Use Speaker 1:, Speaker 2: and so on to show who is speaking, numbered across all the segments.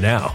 Speaker 1: now.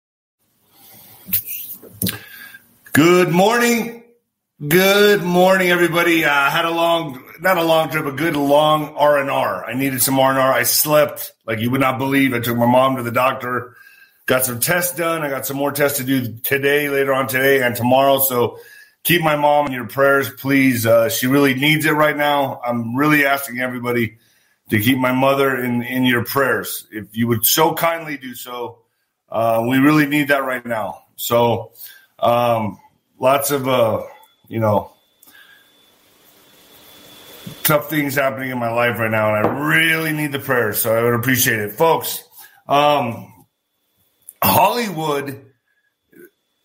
Speaker 2: Good morning. Good morning, everybody. I uh, had a long, not a long trip, a good long R and R. I needed some R and R. I slept like you would not believe. I took my mom to the doctor, got some tests done. I got some more tests to do today, later on today, and tomorrow. So keep my mom in your prayers, please. Uh, she really needs it right now. I'm really asking everybody to keep my mother in in your prayers. If you would so kindly do so, uh, we really need that right now. So, um, lots of uh, you know tough things happening in my life right now, and I really need the prayers. So I would appreciate it, folks. Um, Hollywood.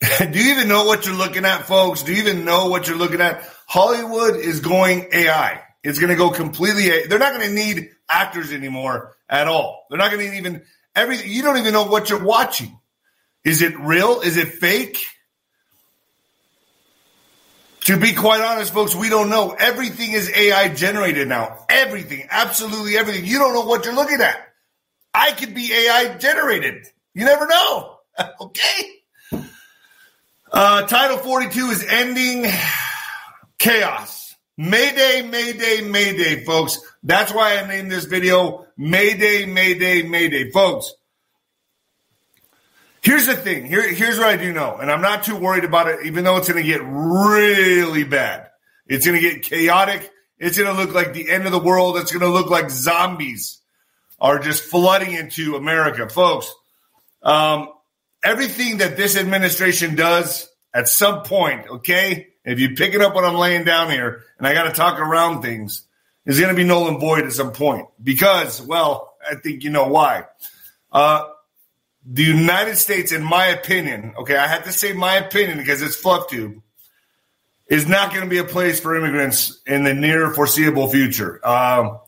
Speaker 2: Do you even know what you're looking at, folks? Do you even know what you're looking at? Hollywood is going AI. It's going to go completely. AI. They're not going to need actors anymore at all. They're not going to even everything. You don't even know what you're watching. Is it real? Is it fake? To be quite honest, folks, we don't know. Everything is AI generated now. Everything, absolutely everything. You don't know what you're looking at. I could be AI generated. You never know. okay. Uh, Title 42 is ending chaos. Mayday, Mayday, Mayday, folks. That's why I named this video Mayday, Mayday, Mayday, folks. Here's the thing. Here, here's what I do know, and I'm not too worried about it, even though it's going to get really bad. It's going to get chaotic. It's going to look like the end of the world. It's going to look like zombies are just flooding into America, folks. Um, everything that this administration does at some point, okay, if you pick it up what I'm laying down here, and I got to talk around things, is going to be null and void at some point because, well, I think you know why. Uh, the United States, in my opinion, okay, I have to say my opinion because it's fluff tube, is not going to be a place for immigrants in the near foreseeable future. Um,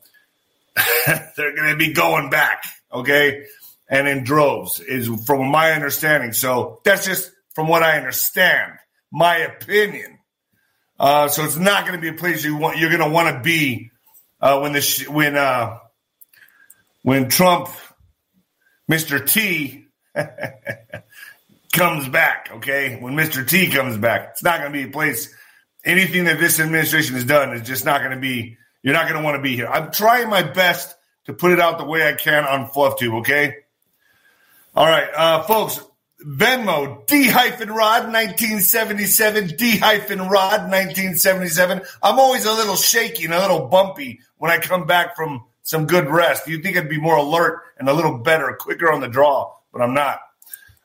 Speaker 2: they're going to be going back, okay, and in droves, is from my understanding. So that's just from what I understand, my opinion. Uh, so it's not going to be a place you want. You're going to want to be uh, when the sh- when uh, when Trump, Mr. T, comes back, okay? When Mr. T comes back, it's not going to be a place. Anything that this administration has done is just not going to be. You're not going to want to be here. I'm trying my best to put it out the way I can on FluffTube, okay? All right, uh, folks. Venmo, D hyphen Rod 1977, D hyphen Rod 1977. I'm always a little shaky and a little bumpy when I come back from some good rest. You'd think I'd be more alert and a little better, quicker on the draw but I'm not.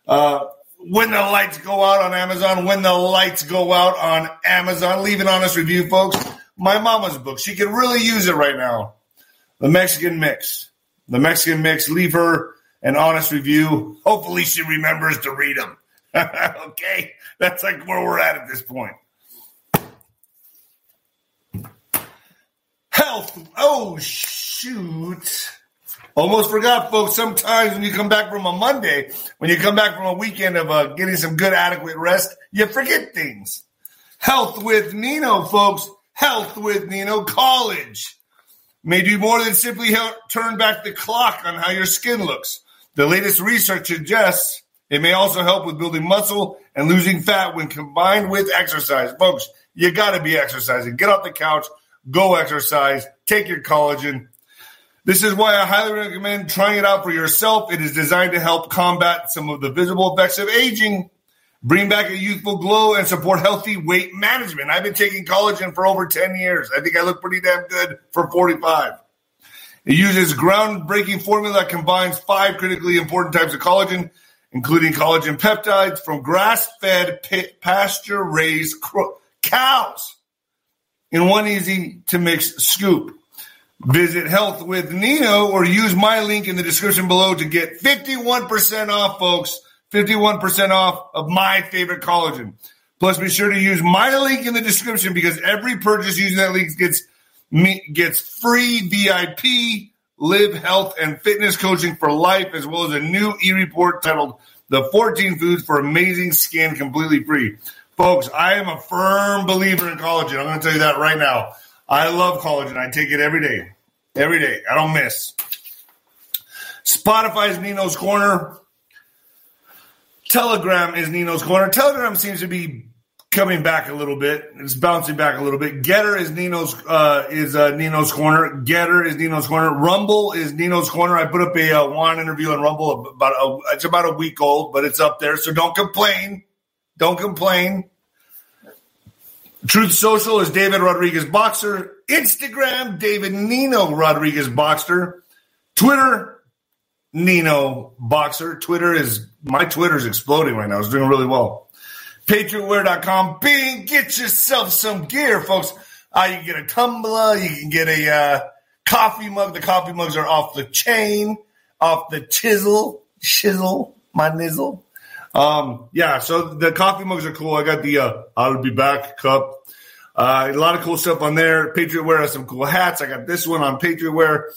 Speaker 2: Uh, when the lights go out on Amazon, when the lights go out on Amazon, leave an honest review, folks. My mama's book, she could really use it right now. The Mexican Mix. The Mexican Mix, leave her an honest review. Hopefully, she remembers to read them. okay? That's like where we're at at this point. Health. Oh, shoot. Almost forgot, folks. Sometimes when you come back from a Monday, when you come back from a weekend of uh, getting some good, adequate rest, you forget things. Health with Nino, folks. Health with Nino Collagen may do more than simply help turn back the clock on how your skin looks. The latest research suggests it may also help with building muscle and losing fat when combined with exercise. Folks, you got to be exercising. Get off the couch, go exercise, take your collagen, this is why I highly recommend trying it out for yourself. It is designed to help combat some of the visible effects of aging, bring back a youthful glow, and support healthy weight management. I've been taking collagen for over 10 years. I think I look pretty damn good for 45. It uses groundbreaking formula that combines five critically important types of collagen, including collagen peptides from grass-fed pasture-raised cows in one easy to mix scoop. Visit Health with Nino or use my link in the description below to get 51% off, folks. 51% off of my favorite collagen. Plus, be sure to use my link in the description because every purchase using that link gets me gets free VIP live health and fitness coaching for life, as well as a new e-report titled "The 14 Foods for Amazing Skin Completely Free." Folks, I am a firm believer in collagen. I'm going to tell you that right now. I love collagen. I take it every day, every day. I don't miss. Spotify's Nino's Corner. Telegram is Nino's Corner. Telegram seems to be coming back a little bit. It's bouncing back a little bit. GETTR is Nino's uh, is uh, Nino's Corner. GETTR is Nino's Corner. Rumble is Nino's Corner. I put up a uh, Juan interview on Rumble about a, it's about a week old, but it's up there. So don't complain. Don't complain. Truth Social is David Rodriguez Boxer. Instagram, David Nino Rodriguez Boxer. Twitter, Nino Boxer. Twitter is my Twitter is exploding right now. It's doing really well. PatriotWear.com. Bing, get yourself some gear, folks. Uh, you can get a tumbler. You can get a uh, coffee mug. The coffee mugs are off the chain, off the chisel, chisel, my nizzle. Um, yeah, so the coffee mugs are cool. I got the uh, I'll be back cup. Uh, a lot of cool stuff on there. Patriot Wear has some cool hats. I got this one on Patriot Wear.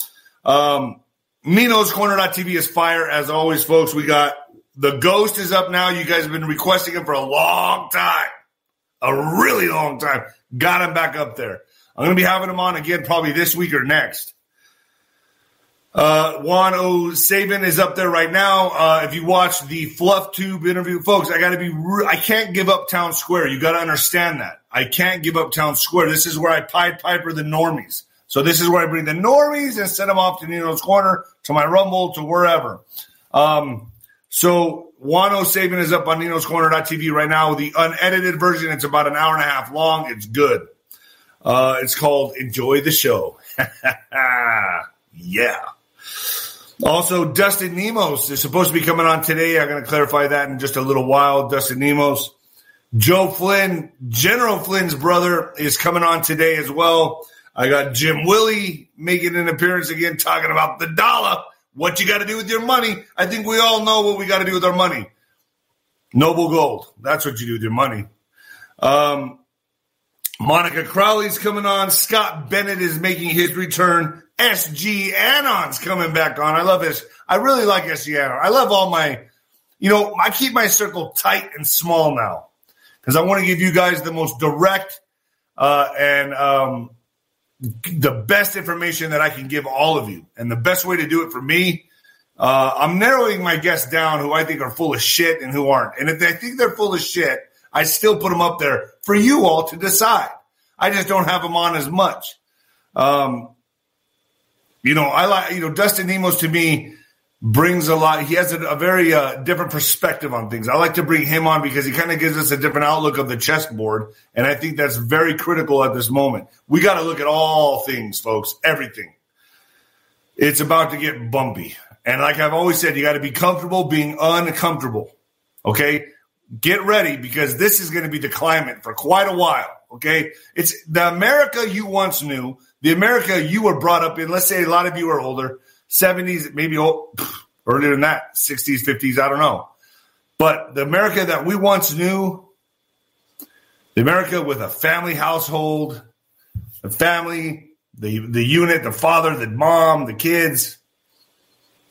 Speaker 2: Um, Nino's Corner.tv is fire as always, folks. We got the Ghost is up now. You guys have been requesting him for a long time, a really long time. Got him back up there. I'm going to be having him on again probably this week or next. Uh, Juan O. Savin is up there right now. Uh, if you watch the Fluff Tube interview, folks, I got to be, re- I can't give up Town Square. You got to understand that. I can't give up Town Square. This is where I Pied Piper the normies. So this is where I bring the normies and send them off to Nino's Corner, to my Rumble, to wherever. Um, so Juan O. Savin is up on Nino's Corner.tv right now. The unedited version, it's about an hour and a half long. It's good. Uh, it's called Enjoy the Show. yeah. Also, Dustin Nemos is supposed to be coming on today. I'm going to clarify that in just a little while. Dustin Nemos. Joe Flynn, General Flynn's brother, is coming on today as well. I got Jim Willie making an appearance again, talking about the dollar, what you got to do with your money. I think we all know what we got to do with our money. Noble gold. That's what you do with your money. Um, Monica Crowley's coming on. Scott Bennett is making his return. SG Anon's coming back on. I love this. I really like SG Anon. I love all my, you know, I keep my circle tight and small now because I want to give you guys the most direct uh, and um, the best information that I can give all of you. And the best way to do it for me, uh, I'm narrowing my guests down who I think are full of shit and who aren't. And if they think they're full of shit, I still put them up there for you all to decide. I just don't have them on as much. Um, you know, I like, you know, Dustin Nemos to me brings a lot. He has a, a very uh, different perspective on things. I like to bring him on because he kind of gives us a different outlook of the chessboard. And I think that's very critical at this moment. We got to look at all things, folks, everything. It's about to get bumpy. And like I've always said, you got to be comfortable being uncomfortable. Okay. Get ready because this is going to be the climate for quite a while. Okay. It's the America you once knew, the America you were brought up in. Let's say a lot of you are older, 70s, maybe old, earlier than that, 60s, 50s, I don't know. But the America that we once knew, the America with a family household, the family, the, the unit, the father, the mom, the kids,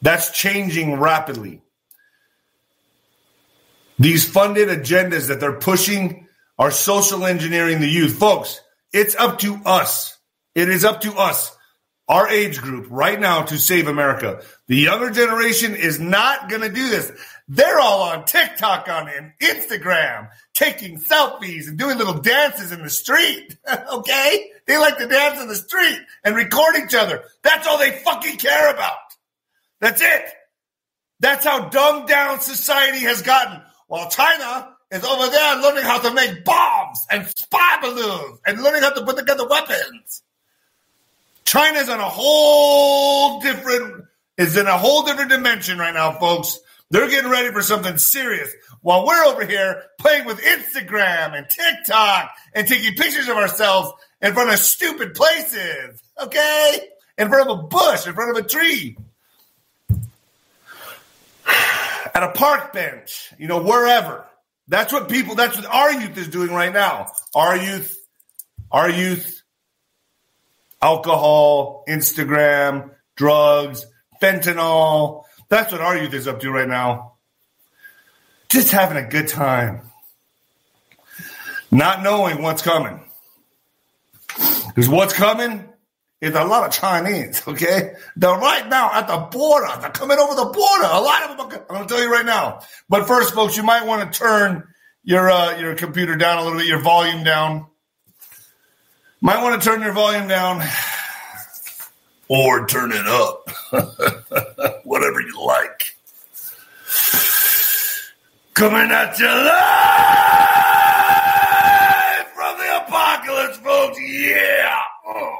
Speaker 2: that's changing rapidly. These funded agendas that they're pushing are social engineering the youth. Folks, it's up to us. It is up to us, our age group right now to save America. The younger generation is not going to do this. They're all on TikTok, on Instagram, taking selfies and doing little dances in the street. okay? They like to dance in the street and record each other. That's all they fucking care about. That's it. That's how dumbed down society has gotten. While China is over there learning how to make bombs and spy balloons and learning how to put together weapons. China's on a whole different is in a whole different dimension right now, folks. They're getting ready for something serious while we're over here playing with Instagram and TikTok and taking pictures of ourselves in front of stupid places. Okay? In front of a bush, in front of a tree. at a park bench, you know, wherever. That's what people, that's what our youth is doing right now. Our youth, our youth, alcohol, Instagram, drugs, fentanyl. That's what our youth is up to right now. Just having a good time. Not knowing what's coming. Because what's coming is a lot of Chinese, okay? They're right now at the border. They're coming over the border. A lot of them are, I'm going to tell you right now. But first, folks, you might want to turn your, uh, your computer down a little bit, your volume down. Might want to turn your volume down or turn it up. Whatever you like. Coming at you live from the apocalypse, folks. Yeah. Oh.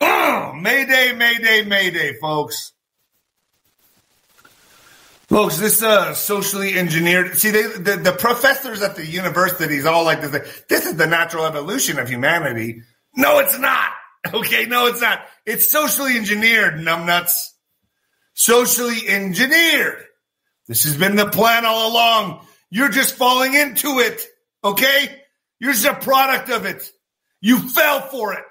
Speaker 2: Oh. Mayday, Mayday, Mayday, folks. Folks, this uh, socially engineered. See, they, the, the professors at the universities all like this. This is the natural evolution of humanity. No, it's not. Okay, no, it's not. It's socially engineered, numbnuts. Socially engineered. This has been the plan all along. You're just falling into it. Okay? You're just a product of it. You fell for it.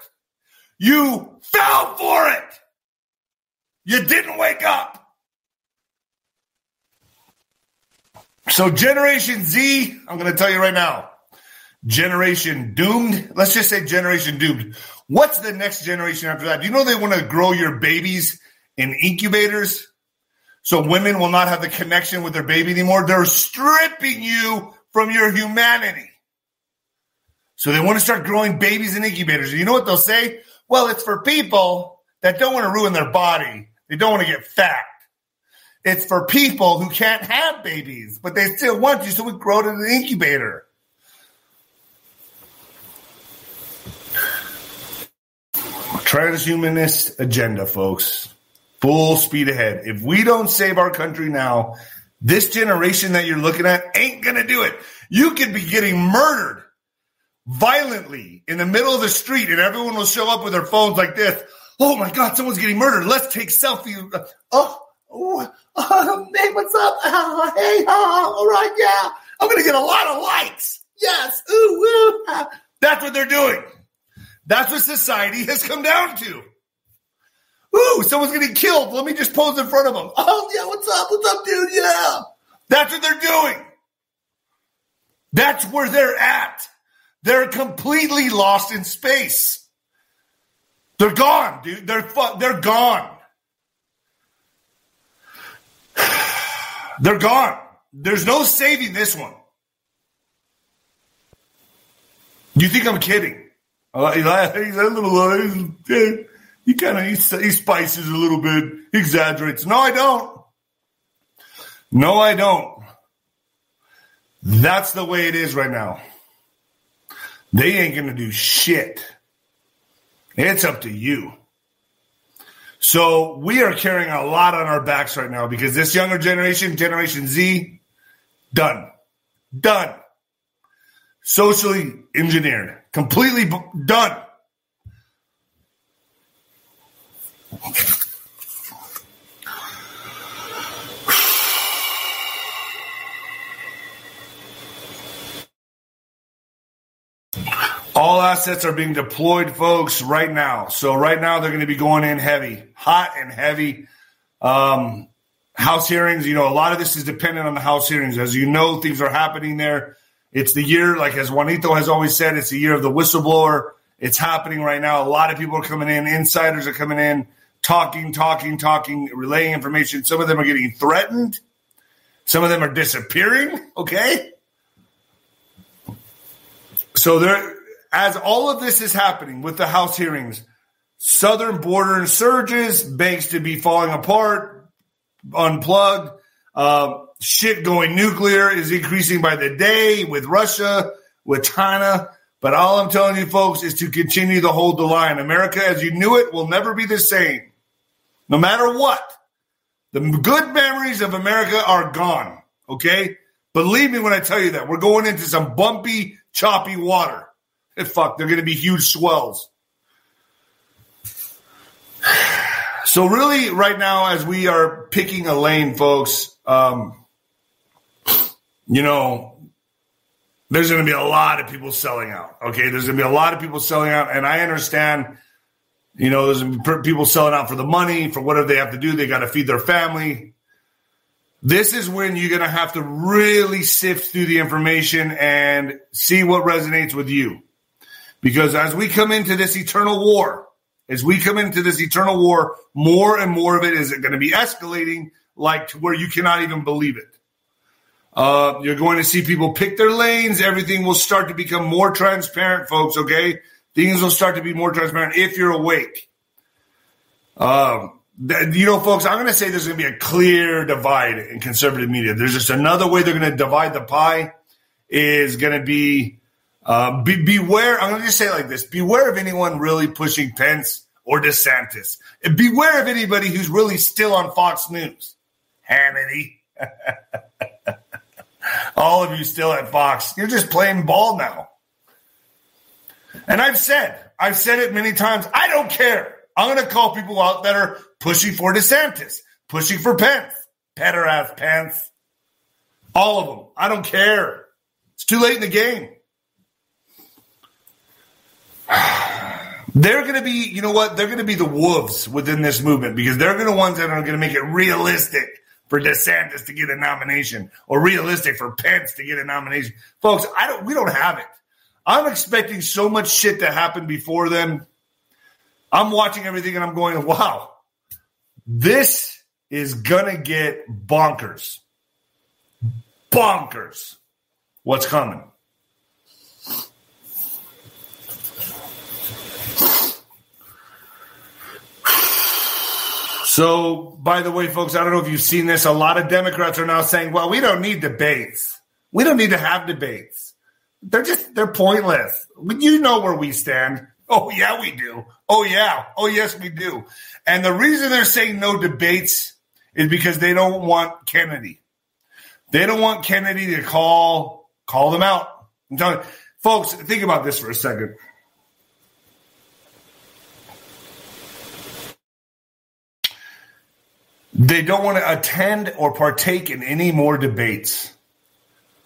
Speaker 2: You fell for it. You didn't wake up. So, Generation Z, I'm going to tell you right now, Generation Doomed. Let's just say Generation Doomed. What's the next generation after that? Do you know they want to grow your babies in incubators? So women will not have the connection with their baby anymore. They're stripping you from your humanity. So they want to start growing babies in incubators. And you know what they'll say? Well, it's for people that don't want to ruin their body. They don't want to get fat. It's for people who can't have babies, but they still want you, so we grow in an incubator. Transhumanist agenda, folks. Full speed ahead. If we don't save our country now, this generation that you're looking at ain't going to do it. You could be getting murdered violently in the middle of the street and everyone will show up with their phones like this. Oh my God, someone's getting murdered. Let's take selfies. Oh, uh, oh, hey, what's up? Oh, hey, oh, all right, yeah. I'm going to get a lot of likes. Yes. Ooh, ooh. That's what they're doing. That's what society has come down to. Ooh, someone's getting killed. Let me just pose in front of them. Oh, yeah, what's up? What's up, dude? Yeah. That's what they're doing. That's where they're at. They're completely lost in space. They're gone, dude. They're fu- they're gone. They're gone. There's no saving this one. You think I'm kidding? He's a little, uh, he kind of he, spices a little bit, exaggerates. No, I don't. No, I don't. That's the way it is right now. They ain't gonna do shit. It's up to you. So we are carrying a lot on our backs right now because this younger generation, Generation Z, done. Done. Socially engineered. Completely done. All assets are being deployed, folks, right now. So right now they're going to be going in heavy, hot and heavy. Um, house hearings, you know, a lot of this is dependent on the house hearings. As you know, things are happening there. It's the year, like as Juanito has always said, it's the year of the whistleblower. It's happening right now. A lot of people are coming in. Insiders are coming in, talking, talking, talking, relaying information. Some of them are getting threatened. Some of them are disappearing. Okay. So there, as all of this is happening with the House hearings, southern border surges, banks to be falling apart, unplugged, uh, shit going nuclear is increasing by the day with Russia, with China. But all I'm telling you, folks, is to continue to hold the line. America, as you knew it, will never be the same. No matter what. The good memories of America are gone. Okay? Believe me when I tell you that. We're going into some bumpy, choppy water. And fuck, they're going to be huge swells. So really, right now, as we are picking a lane, folks, um, you know, there's going to be a lot of people selling out. Okay, there's going to be a lot of people selling out, and I understand. You know, there's people selling out for the money, for whatever they have to do. They got to feed their family. This is when you're going to have to really sift through the information and see what resonates with you. Because as we come into this eternal war, as we come into this eternal war, more and more of it is going to be escalating like to where you cannot even believe it. Uh, you're going to see people pick their lanes. Everything will start to become more transparent, folks. Okay. Things will start to be more transparent if you're awake. Um, you know, folks, I'm going to say there's going to be a clear divide in conservative media. There's just another way they're going to divide the pie is going to be, uh, be, beware. I'm going to just say it like this. Beware of anyone really pushing Pence or DeSantis. Beware of anybody who's really still on Fox News. Hannity. All of you still at Fox. You're just playing ball now. And I've said, I've said it many times. I don't care. I'm going to call people out that are pushing for DeSantis, pushing for Pence, better ass Pence. All of them. I don't care. It's too late in the game. They're going to be, you know what? They're going to be the wolves within this movement because they're going to ones that are going to make it realistic for DeSantis to get a nomination or realistic for Pence to get a nomination. Folks, I don't we don't have it. I'm expecting so much shit to happen before then. I'm watching everything and I'm going, wow, this is gonna get bonkers. Bonkers. What's coming? So, by the way, folks, I don't know if you've seen this. A lot of Democrats are now saying, well, we don't need debates. We don't need to have debates. They're just, they're pointless. You know where we stand. Oh, yeah, we do. Oh, yeah. Oh, yes, we do. And the reason they're saying no debates is because they don't want Kennedy. They don't want Kennedy to call, call them out. I'm telling you, folks, think about this for a second. They don't want to attend or partake in any more debates.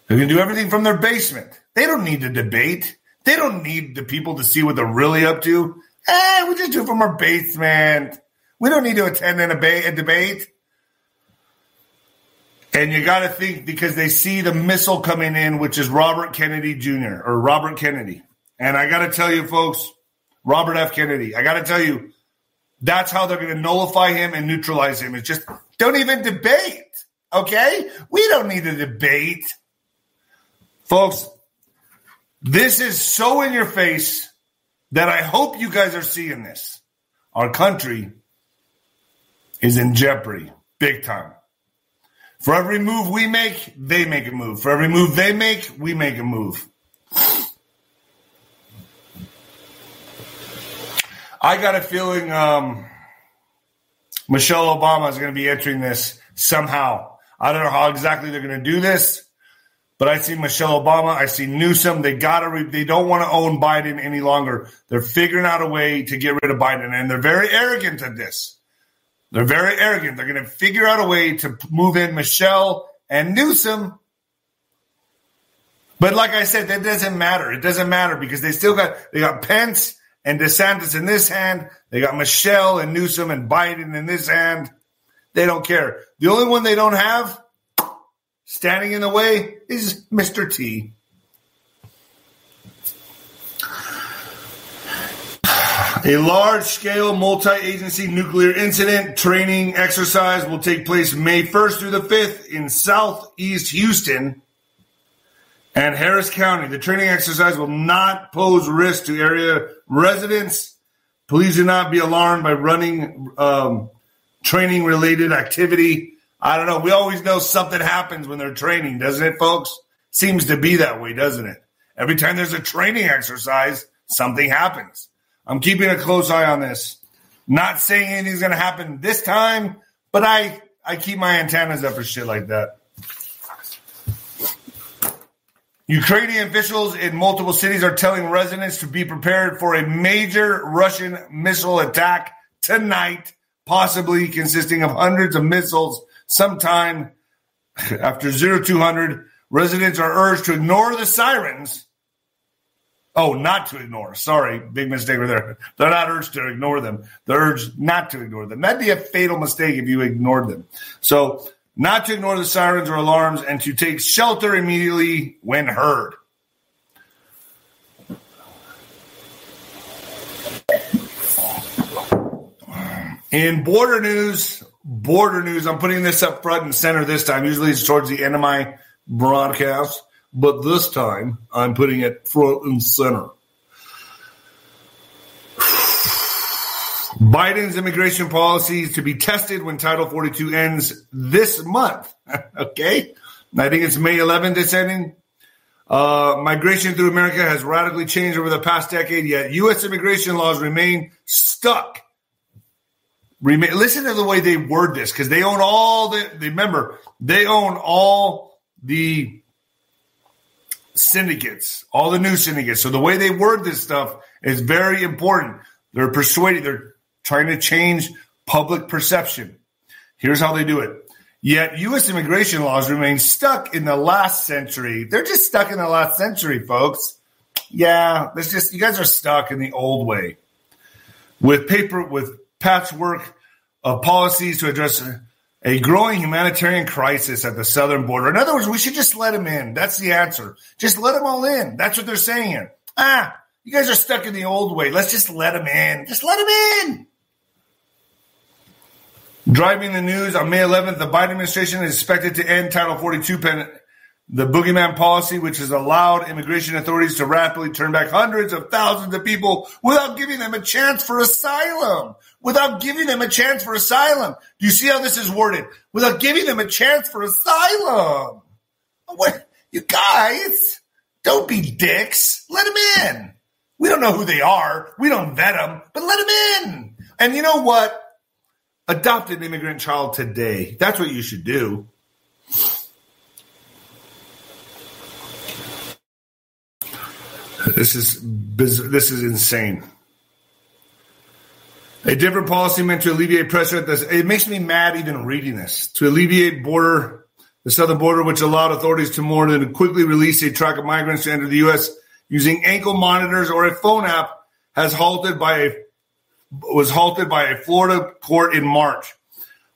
Speaker 2: They can do everything from their basement. They don't need to debate. They don't need the people to see what they're really up to. Eh, we just do it from our basement. We don't need to attend a, a debate. And you got to think because they see the missile coming in, which is Robert Kennedy Jr. or Robert Kennedy. And I got to tell you, folks, Robert F. Kennedy, I got to tell you, that's how they're going to nullify him and neutralize him. It's just don't even debate. Okay? We don't need a debate. Folks, this is so in your face that I hope you guys are seeing this. Our country is in jeopardy, big time. For every move we make, they make a move. For every move they make, we make a move. I got a feeling um, Michelle Obama is going to be entering this somehow. I don't know how exactly they're going to do this, but I see Michelle Obama. I see Newsom. They got to. Re- they don't want to own Biden any longer. They're figuring out a way to get rid of Biden, and they're very arrogant at this. They're very arrogant. They're going to figure out a way to move in Michelle and Newsom. But like I said, that doesn't matter. It doesn't matter because they still got they got Pence and DeSantis in this hand. They got Michelle and Newsom and Biden in this hand. They don't care. The only one they don't have standing in the way is Mr. T. A large scale multi agency nuclear incident training exercise will take place May 1st through the 5th in southeast Houston and Harris County. The training exercise will not pose risk to area residents. Please do not be alarmed by running um, training related activity. I don't know. We always know something happens when they're training, doesn't it, folks? Seems to be that way, doesn't it? Every time there's a training exercise, something happens. I'm keeping a close eye on this. Not saying anything's going to happen this time, but I I keep my antennas up for shit like that. Ukrainian officials in multiple cities are telling residents to be prepared for a major Russian missile attack tonight, possibly consisting of hundreds of missiles sometime after 0200. Residents are urged to ignore the sirens. Oh, not to ignore. Sorry, big mistake right there. They're not urged to ignore them. They're urged not to ignore them. That'd be a fatal mistake if you ignored them. So, not to ignore the sirens or alarms and to take shelter immediately when heard. In border news, border news, I'm putting this up front and center this time. Usually it's towards the end of my broadcast, but this time I'm putting it front and center. Biden's immigration policies to be tested when Title 42 ends this month. okay. I think it's May 11th it's ending. Uh, migration through America has radically changed over the past decade, yet U.S. immigration laws remain stuck Remain, listen to the way they word this because they own all the. Remember, they own all the syndicates, all the new syndicates. So the way they word this stuff is very important. They're persuading. They're trying to change public perception. Here's how they do it. Yet U.S. immigration laws remain stuck in the last century. They're just stuck in the last century, folks. Yeah, that's just you guys are stuck in the old way with paper with patchwork of policies to address a growing humanitarian crisis at the southern border. In other words, we should just let them in. That's the answer. Just let them all in. That's what they're saying. Ah, you guys are stuck in the old way. Let's just let them in. Just let them in. Driving the news on May 11th, the Biden administration is expected to end Title 42 pen, the boogeyman policy, which has allowed immigration authorities to rapidly turn back hundreds of thousands of people without giving them a chance for asylum. Without giving them a chance for asylum. Do you see how this is worded? Without giving them a chance for asylum. Oh, what? You guys, don't be dicks. Let them in. We don't know who they are. We don't vet them, but let them in. And you know what? Adopt an immigrant child today. That's what you should do. This is this is insane. A different policy meant to alleviate pressure. At this it makes me mad even reading this. To alleviate border the southern border, which allowed authorities to more than quickly release a truck of migrants to enter the U.S. using ankle monitors or a phone app, has halted by a was halted by a Florida court in March.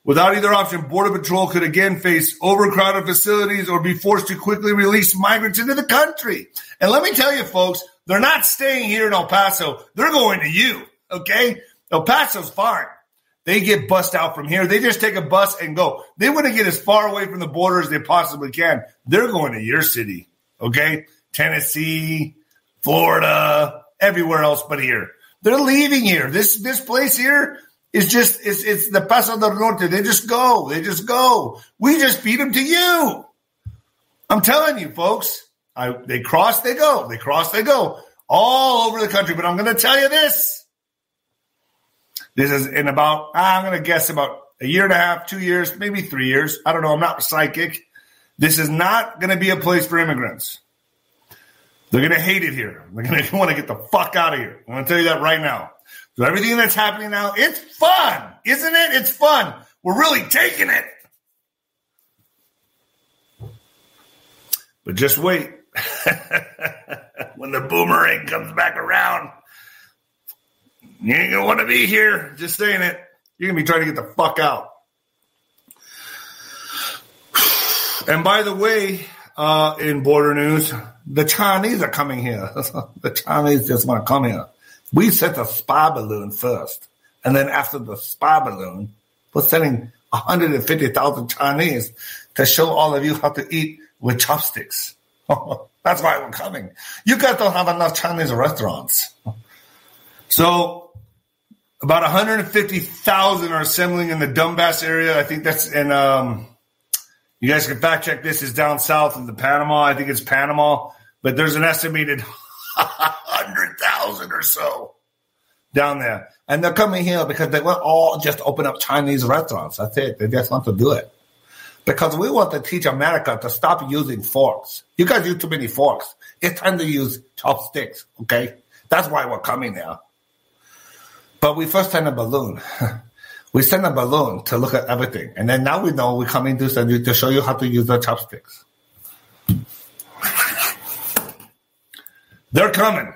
Speaker 2: Without either option, Border Patrol could again face overcrowded facilities or be forced to quickly release migrants into the country. And let me tell you, folks, they're not staying here in El Paso. They're going to you. Okay. El Paso's fine. They get bussed out from here. They just take a bus and go. They want to get as far away from the border as they possibly can. They're going to your city. Okay. Tennessee, Florida, everywhere else but here. They're leaving here. This, this place here is just it's it's the Paso del Norte. They just go. They just go. We just feed them to you. I'm telling you, folks. I, they cross, they go. They cross, they go. All over the country. But I'm going to tell you this. This is in about, I'm going to guess about a year and a half, two years, maybe three years. I don't know. I'm not psychic. This is not going to be a place for immigrants. They're going to hate it here. They're going to want to get the fuck out of here. I'm going to tell you that right now. So everything that's happening now, it's fun, isn't it? It's fun. We're really taking it. But just wait. when the boomerang comes back around, you ain't gonna want to be here. Just saying it. You're gonna be trying to get the fuck out. And by the way, uh, in border news, the Chinese are coming here. the Chinese just want to come here. We sent a spy balloon first. And then after the spy balloon, we're sending 150,000 Chinese to show all of you how to eat with chopsticks. That's why we're coming. You guys don't have enough Chinese restaurants. So about 150,000 are assembling in the Dumbass area. I think that's in, um, you guys can fact check this is down south in the Panama. I think it's Panama, but there's an estimated hundred thousand or so down there, and they're coming here because they want all just open up Chinese restaurants. That's it. They just want to do it because we want to teach America to stop using forks. You guys use too many forks. It's time to use chopsticks. Okay, that's why we're coming there. But we first send a balloon. We send a balloon to look at everything, and then now we know we're coming to to show you how to use the chopsticks. They're coming.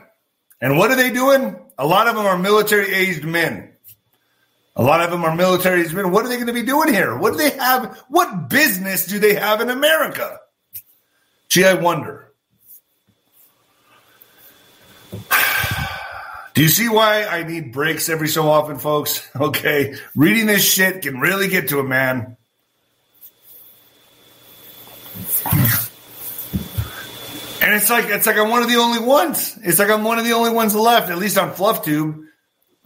Speaker 2: And what are they doing? A lot of them are military aged men. A lot of them are military aged men. What are they going to be doing here? What do they have? What business do they have in America? Gee, I wonder. Do you see why I need breaks every so often, folks? Okay. Reading this shit can really get to a man. And it's like it's like I'm one of the only ones. It's like I'm one of the only ones left, at least on FluffTube.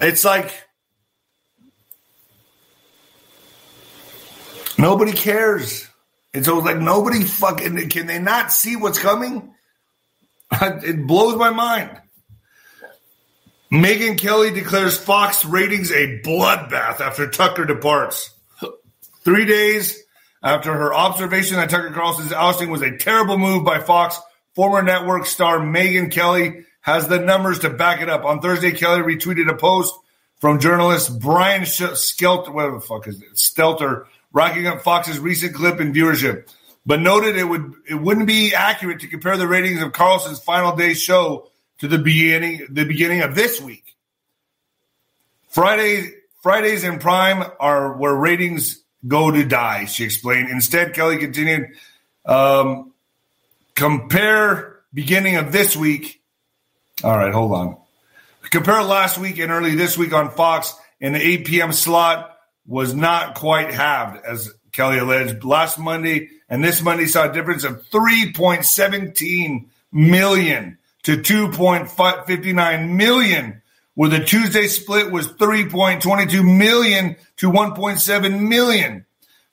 Speaker 2: It's like nobody cares. It's like nobody fucking can they not see what's coming? It blows my mind. Megyn Kelly declares Fox ratings a bloodbath after Tucker departs. Three days after her observation that Tucker Carlson's ousting was a terrible move by Fox, Former network star Megyn Kelly has the numbers to back it up. On Thursday, Kelly retweeted a post from journalist Brian Skelter, whatever the fuck is it, Stelter, racking up Fox's recent clip in viewership, but noted it would it wouldn't be accurate to compare the ratings of Carlson's final day show to the beginning the beginning of this week. Friday Fridays in prime are where ratings go to die. She explained. Instead, Kelly continued. Um, Compare beginning of this week. All right, hold on. Compare last week and early this week on Fox and the 8 p.m. slot was not quite halved, as Kelly alleged. Last Monday and this Monday saw a difference of 3.17 million to 2.59 million, where the Tuesday split was 3.22 million to 1.7 million.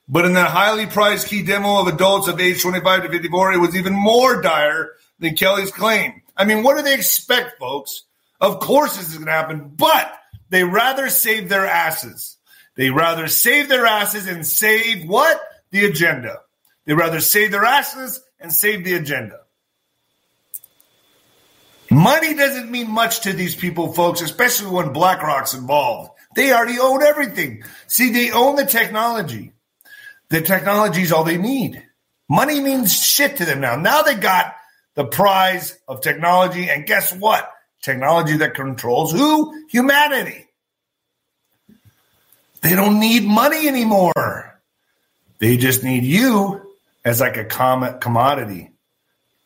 Speaker 2: But in that highly prized key demo of adults of age 25 to 54, it was even more dire than Kelly's claim. I mean, what do they expect, folks? Of course this is going to happen, but they rather save their asses. They rather save their asses and save what? The agenda. They rather save their asses and save the agenda. Money doesn't mean much to these people, folks, especially when BlackRock's involved. They already own everything. See, they own the technology. The technology is all they need. Money means shit to them now. Now they got the prize of technology. And guess what? Technology that controls who? Humanity. They don't need money anymore. They just need you as like a commodity.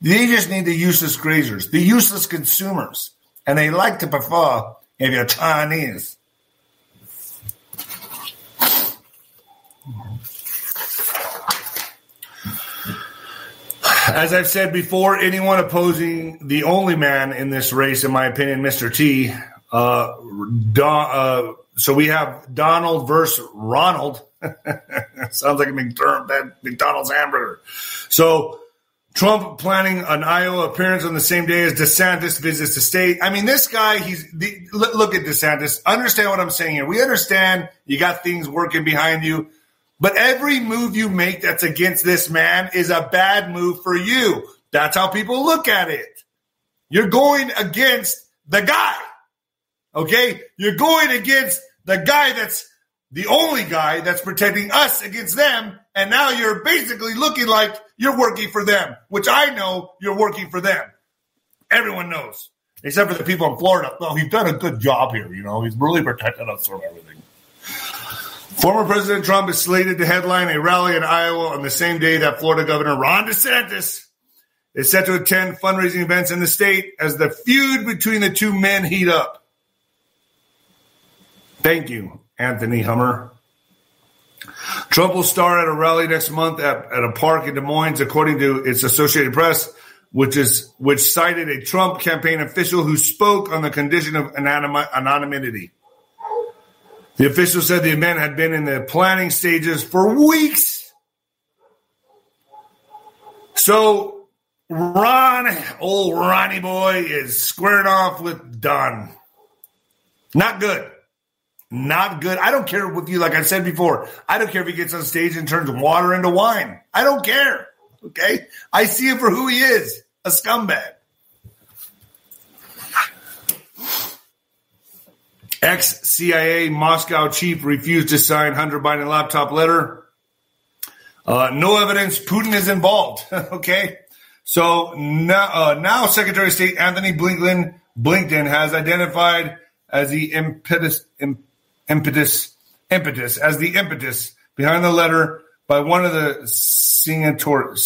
Speaker 2: They just need the useless grazers, the useless consumers. And they like to prefer if you're Chinese. As I've said before, anyone opposing the only man in this race, in my opinion, Mr. T. Uh, Don, uh, so we have Donald versus Ronald. Sounds like a McDonald's hamburger. So Trump planning an Iowa appearance on the same day as DeSantis visits the state. I mean, this guy, he's the, look at DeSantis. Understand what I'm saying here. We understand you got things working behind you. But every move you make that's against this man is a bad move for you. That's how people look at it. You're going against the guy. Okay? You're going against the guy that's the only guy that's protecting us against them. And now you're basically looking like you're working for them, which I know you're working for them. Everyone knows, except for the people in Florida. Well, he's done a good job here. You know, he's really protected us from everything. Former President Trump is slated to headline a rally in Iowa on the same day that Florida Governor Ron DeSantis is set to attend fundraising events in the state as the feud between the two men heat up. Thank you, Anthony Hummer. Trump will start at a rally next month at, at a park in Des Moines, according to its Associated Press, which is which cited a Trump campaign official who spoke on the condition of anonymity. The official said the event had been in the planning stages for weeks. So Ron, old Ronnie boy, is squared off with Don. Not good. Not good. I don't care with you, like I said before. I don't care if he gets on stage and turns water into wine. I don't care. Okay? I see him for who he is a scumbag. Ex CIA Moscow chief refused to sign Hunter Biden laptop letter. Uh, no evidence Putin is involved. okay. So now, uh, now Secretary of State Antony Blinken, Blinken has identified as the impetus, impetus, impetus, as the impetus behind the letter by one of the signator,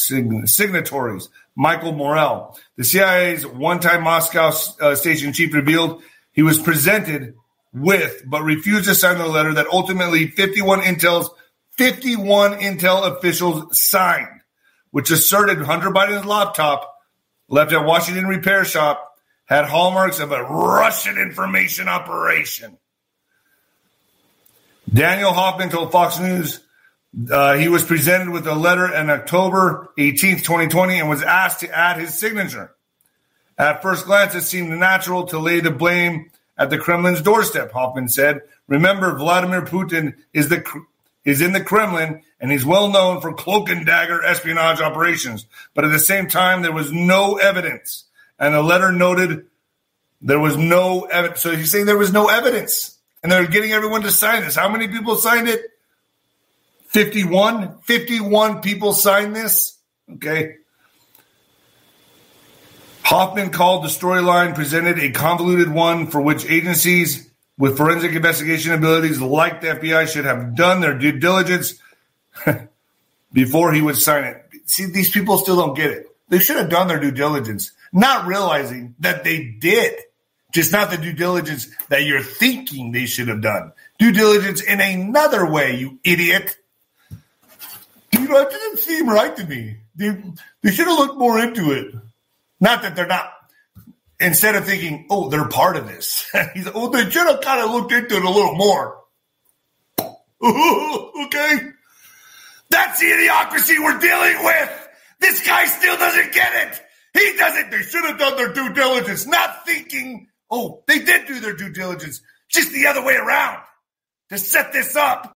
Speaker 2: signatories, Michael Morell. The CIA's one-time Moscow uh, station chief revealed he was presented with, but refused to sign the letter that ultimately 51 Intel's 51 Intel officials signed, which asserted Hunter Biden's laptop left at Washington repair shop had hallmarks of a Russian information operation. Daniel Hoffman told Fox News uh, he was presented with a letter on October 18th, 2020, and was asked to add his signature. At first glance, it seemed natural to lay the blame at the Kremlin's doorstep, Hoffman said. Remember, Vladimir Putin is the is in the Kremlin and he's well known for cloak and dagger espionage operations. But at the same time, there was no evidence. And the letter noted there was no evidence. So he's saying there was no evidence. And they're getting everyone to sign this. How many people signed it? 51? 51 people signed this? Okay. Hoffman called the storyline presented a convoluted one for which agencies with forensic investigation abilities like the FBI should have done their due diligence before he would sign it. See, these people still don't get it. They should have done their due diligence, not realizing that they did. Just not the due diligence that you're thinking they should have done. Due diligence in another way, you idiot. You know, it didn't seem right to me. They, they should have looked more into it. Not that they're not. Instead of thinking, oh, they're part of this. He's, oh, they should have kind of looked into it a little more. okay. That's the idiocracy we're dealing with. This guy still doesn't get it. He doesn't. They should have done their due diligence, not thinking, oh, they did do their due diligence, just the other way around to set this up.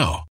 Speaker 3: now.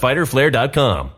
Speaker 1: fighterflare.com.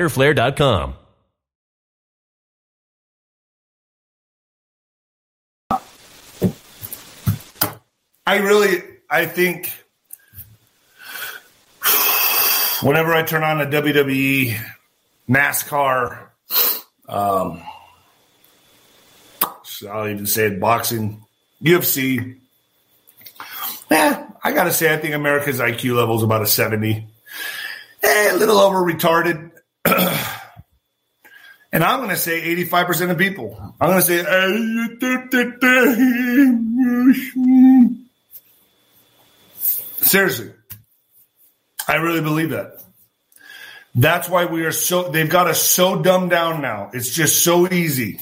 Speaker 2: I really, I think whenever I turn on a WWE, NASCAR, um, I'll even say it, boxing, UFC. Yeah, I gotta say, I think America's IQ level is about a seventy, eh, a little over retarded. and I'm gonna say eighty-five percent of people. I'm gonna say. Seriously, I really believe that. That's why we are so, they've got us so dumbed down now. It's just so easy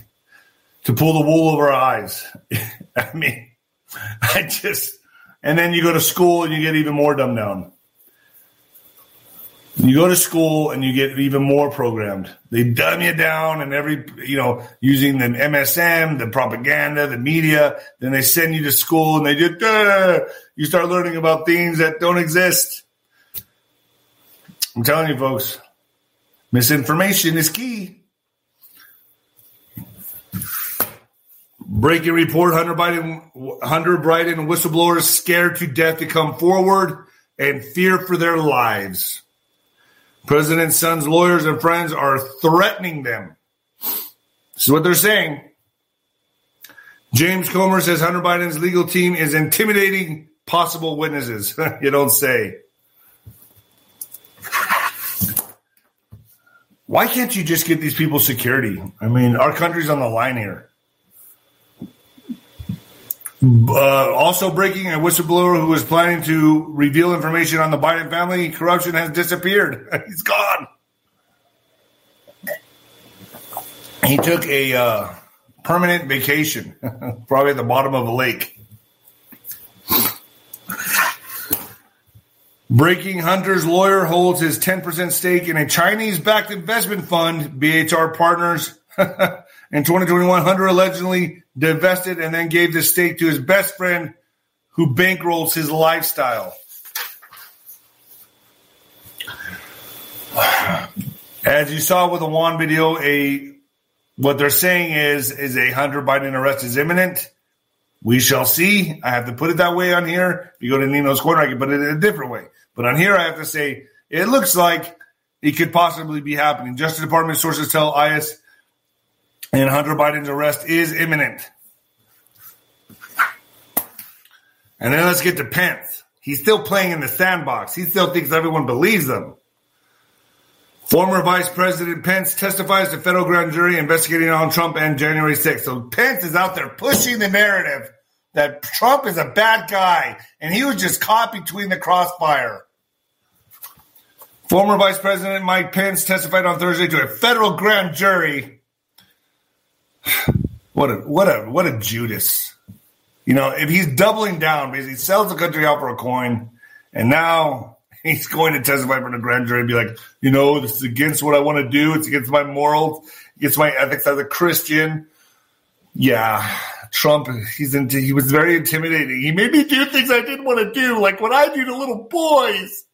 Speaker 2: to pull the wool over our eyes. I mean, I just, and then you go to school and you get even more dumbed down. You go to school and you get even more programmed. They dumb you down and every, you know, using the MSM, the propaganda, the media. Then they send you to school and they just, you start learning about things that don't exist. I'm telling you, folks, misinformation is key. Breaking report: Hunter Biden, Hunter Biden, whistleblowers scared to death to come forward and fear for their lives. President's son's lawyers and friends are threatening them. This is what they're saying. James Comer says Hunter Biden's legal team is intimidating possible witnesses. you don't say. Why can't you just get these people security? I mean, our country's on the line here. Uh, also breaking a whistleblower who was planning to reveal information on the Biden family corruption has disappeared. He's gone. He took a uh, permanent vacation, probably at the bottom of a lake. Breaking Hunter's lawyer holds his 10% stake in a Chinese backed investment fund, BHR Partners. in 2021, Hunter allegedly divested and then gave the stake to his best friend who bankrolls his lifestyle. As you saw with the Juan video, a what they're saying is is a Hunter Biden arrest is imminent. We shall see. I have to put it that way on here. If you go to Nino's corner, I can put it in a different way. But on here, I have to say it looks like it could possibly be happening. Justice Department sources tell IS and Hunter Biden's arrest is imminent. And then let's get to Pence. He's still playing in the sandbox. He still thinks everyone believes them. Former Vice President Pence testifies to federal grand jury investigating on Trump and January 6th. So Pence is out there pushing the narrative that Trump is a bad guy and he was just caught between the crossfire. Former Vice President Mike Pence testified on Thursday to a federal grand jury. What a what a what a Judas. You know, if he's doubling down, because he sells the country out for a coin, and now he's going to testify for the grand jury and be like, you know, this is against what I want to do. It's against my morals, against my ethics as a Christian. Yeah, Trump, he's into, he was very intimidating. He made me do things I didn't want to do, like what I do to little boys.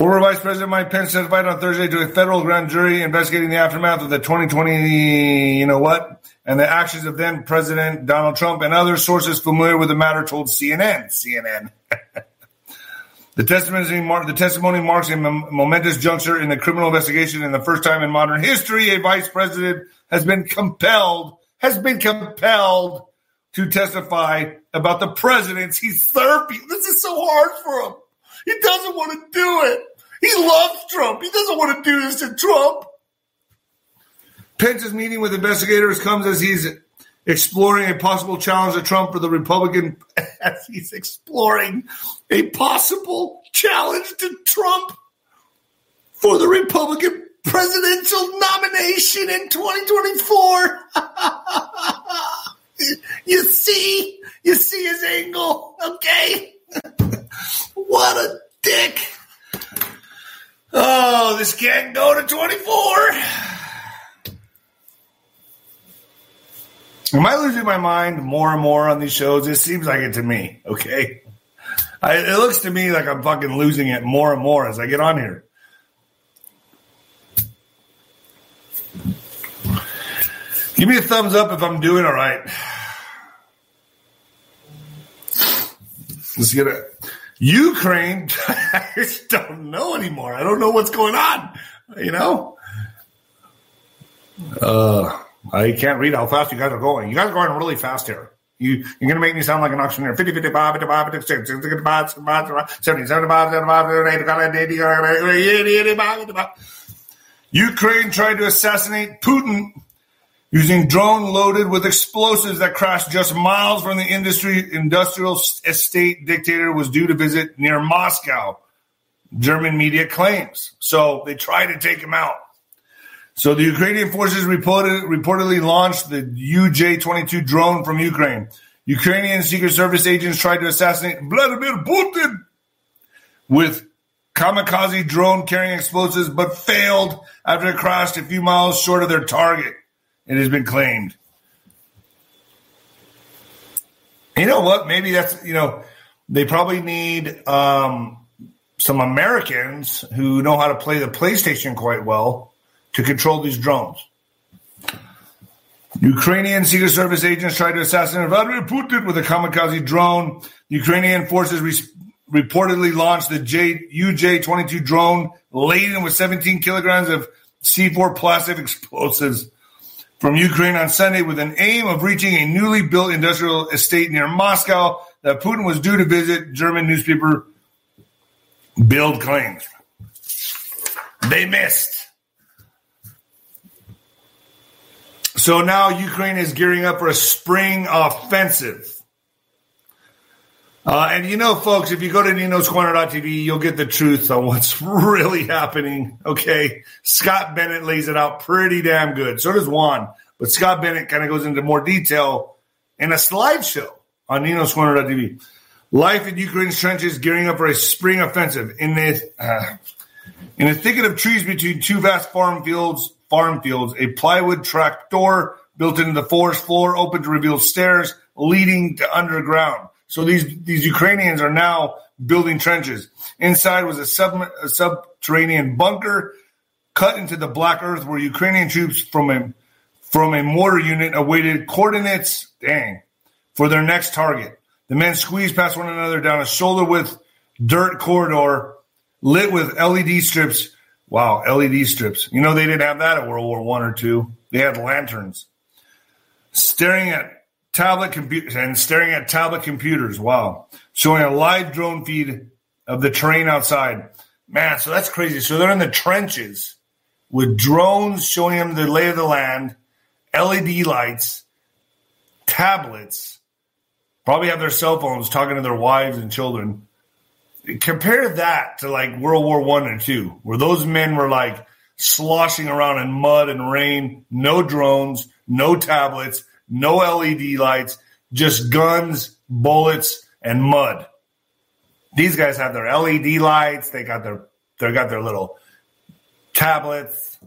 Speaker 2: Former Vice President Mike Pence testified on Thursday to a federal grand jury investigating the aftermath of the 2020, you know what, and the actions of then President Donald Trump and other sources familiar with the matter told CNN. CNN. the testimony, the testimony marks a momentous juncture in the criminal investigation and the first time in modern history a vice president has been compelled has been compelled to testify about the presidents he's serving. This is so hard for him. He doesn't want to do it. He loves Trump. He doesn't want to do this to Trump. Pence's meeting with investigators comes as he's exploring a possible challenge to Trump for the Republican, as he's exploring a possible challenge to Trump for the Republican presidential nomination in 2024. you see, you see his angle, okay? what a dick. Oh, this can't go to 24. Am I losing my mind more and more on these shows? It seems like it to me, okay? I, it looks to me like I'm fucking losing it more and more as I get on here. Give me a thumbs up if I'm doing all right. Let's get it. Ukraine, I just don't know anymore. I don't know what's going on. You know? Uh, I can't read how fast you guys are going. You guys are going really fast here. You, you're going to make me sound like an auctioneer. 50, 55, 55, 56, 65, 70, 75, 75, Ukraine tried to assassinate Putin using drone loaded with explosives that crashed just miles from the industry industrial estate dictator was due to visit near Moscow. German media claims. So they tried to take him out. So the Ukrainian forces reported, reportedly launched the UJ-22 drone from Ukraine. Ukrainian Secret Service agents tried to assassinate Vladimir Putin with kamikaze drone carrying explosives, but failed after it crashed a few miles short of their target. It has been claimed. You know what? Maybe that's you know they probably need um, some Americans who know how to play the PlayStation quite well to control these drones. Ukrainian Secret Service agents tried to assassinate Vladimir Putin with a kamikaze drone. Ukrainian forces re- reportedly launched the J- UJ-22 drone laden with 17 kilograms of C4 plastic explosives from Ukraine on Sunday with an aim of reaching a newly built industrial estate near Moscow that Putin was due to visit, German newspaper Bild claims. They missed. So now Ukraine is gearing up for a spring offensive. Uh, and you know, folks, if you go to Nino's Corner.tv, you'll get the truth on what's really happening. Okay. Scott Bennett lays it out pretty damn good. So does Juan. But Scott Bennett kind of goes into more detail in a slideshow on Nino's Corner.tv. Life in Ukraine's trenches gearing up for a spring offensive. In the, uh, in a thicket of trees between two vast farm fields, farm fields, a plywood track door built into the forest floor open to reveal stairs leading to underground. So these these Ukrainians are now building trenches. Inside was a, sub, a subterranean bunker cut into the black earth where Ukrainian troops from a from a mortar unit awaited coordinates, dang, for their next target. The men squeezed past one another down a shoulder width dirt corridor lit with LED strips. Wow, LED strips. You know they didn't have that at World War One or two. They had lanterns. Staring at tablet computers and staring at tablet computers. Wow. Showing a live drone feed of the terrain outside. Man, so that's crazy. So they're in the trenches with drones showing them the lay of the land, LED lights, tablets, probably have their cell phones talking to their wives and children. Compare that to like World War One and Two, where those men were like sloshing around in mud and rain, no drones, no tablets, no LED lights, just guns, bullets, and mud. These guys have their LED lights. They got their they got their little tablets,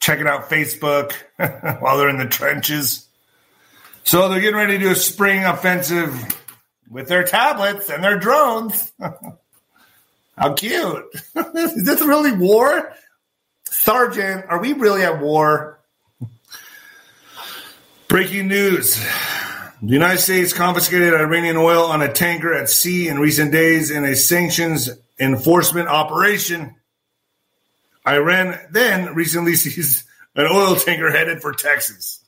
Speaker 2: checking out Facebook while they're in the trenches. So they're getting ready to do a spring offensive with their tablets and their drones. How cute. Is this really war? Sergeant, are we really at war? Breaking news. The United States confiscated Iranian oil on a tanker at sea in recent days in a sanctions enforcement operation. Iran then recently seized an oil tanker headed for Texas.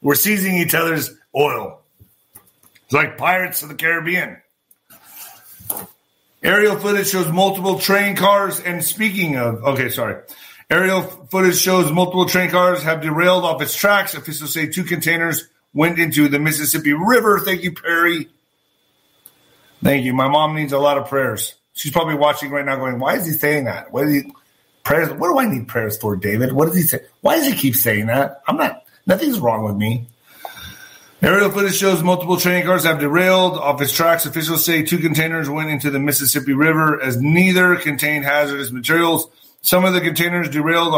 Speaker 2: We're seizing each other's oil. It's like pirates of the Caribbean. Aerial footage shows multiple train cars. And speaking of, okay, sorry. Aerial footage shows multiple train cars have derailed off its tracks. Officials say two containers went into the Mississippi River. Thank you, Perry. Thank you. My mom needs a lot of prayers. She's probably watching right now going, why is he saying that? What is he? prayers. What do I need prayers for, David? What does he say? Why does he keep saying that? I'm not. Nothing's wrong with me. Aerial footage shows multiple train cars have derailed off its tracks. Officials say two containers went into the Mississippi River as neither contained hazardous materials. Some of the containers derailed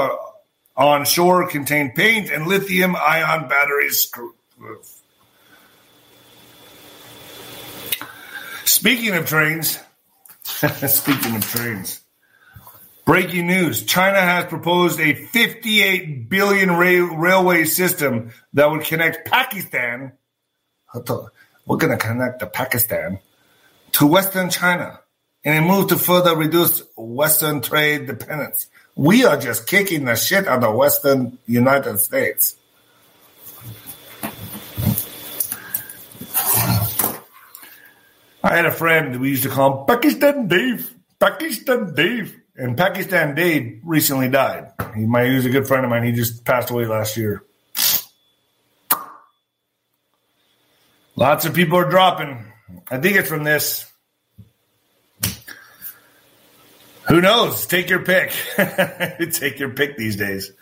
Speaker 2: on shore contained paint and lithium ion batteries. Speaking of trains, speaking of trains, breaking news China has proposed a 58 billion ra- railway system that would connect Pakistan. We're going to connect the Pakistan to Western China in a move to further reduce Western trade dependence. We are just kicking the shit out of Western United States. I had a friend we used to call him Pakistan Dave. Pakistan Dave. And Pakistan Dave recently died. He, my, he was a good friend of mine. He just passed away last year. Lots of people are dropping. I think it's from this. Who knows? Take your pick. Take your pick these days.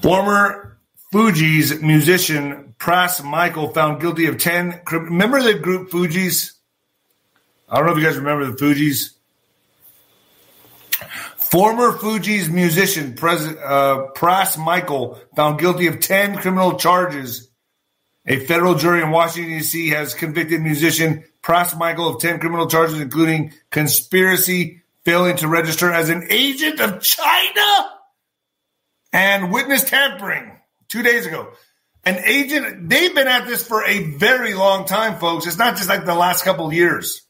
Speaker 2: Former Fugees musician Pras Michael found guilty of 10. Remember the group Fugees? I don't know if you guys remember the Fugees. Former Fugees musician Pres, uh, Pras Michael found guilty of 10 criminal charges. A federal jury in Washington, D.C. has convicted musician Pras Michael of 10 criminal charges, including conspiracy, failing to register as an agent of China, and witness tampering two days ago. An agent, they've been at this for a very long time, folks. It's not just like the last couple years.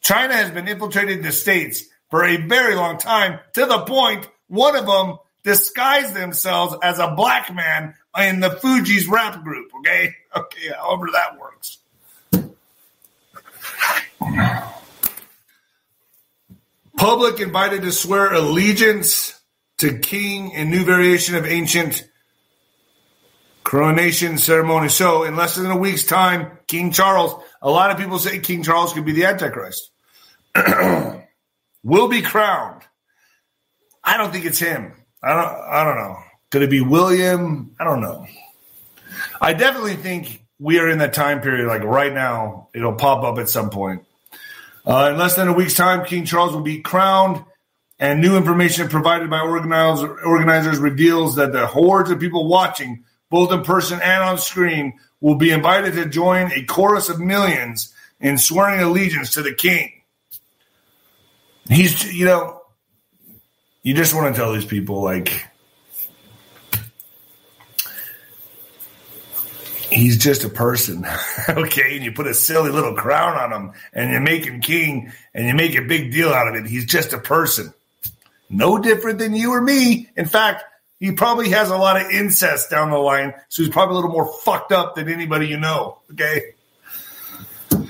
Speaker 2: China has been infiltrating the states for a very long time to the point one of them disguised themselves as a black man in the Fugees rap group. Okay. Okay. However that works. Public invited to swear allegiance to king in new variation of ancient coronation ceremony. So, in less than a week's time, King Charles, a lot of people say King Charles could be the Antichrist, will be crowned. I don't think it's him. I don't. I don't know. Could it be William? I don't know. I definitely think we are in that time period. Like right now, it'll pop up at some point. Uh, in less than a week's time, King Charles will be crowned, and new information provided by organizers, organizers reveals that the hordes of people watching, both in person and on screen, will be invited to join a chorus of millions in swearing allegiance to the king. He's, you know, you just want to tell these people, like, he's just a person, okay? And you put a silly little crown on him and you make him king and you make a big deal out of it. He's just a person. No different than you or me. In fact, he probably has a lot of incest down the line, so he's probably a little more fucked up than anybody you know, okay?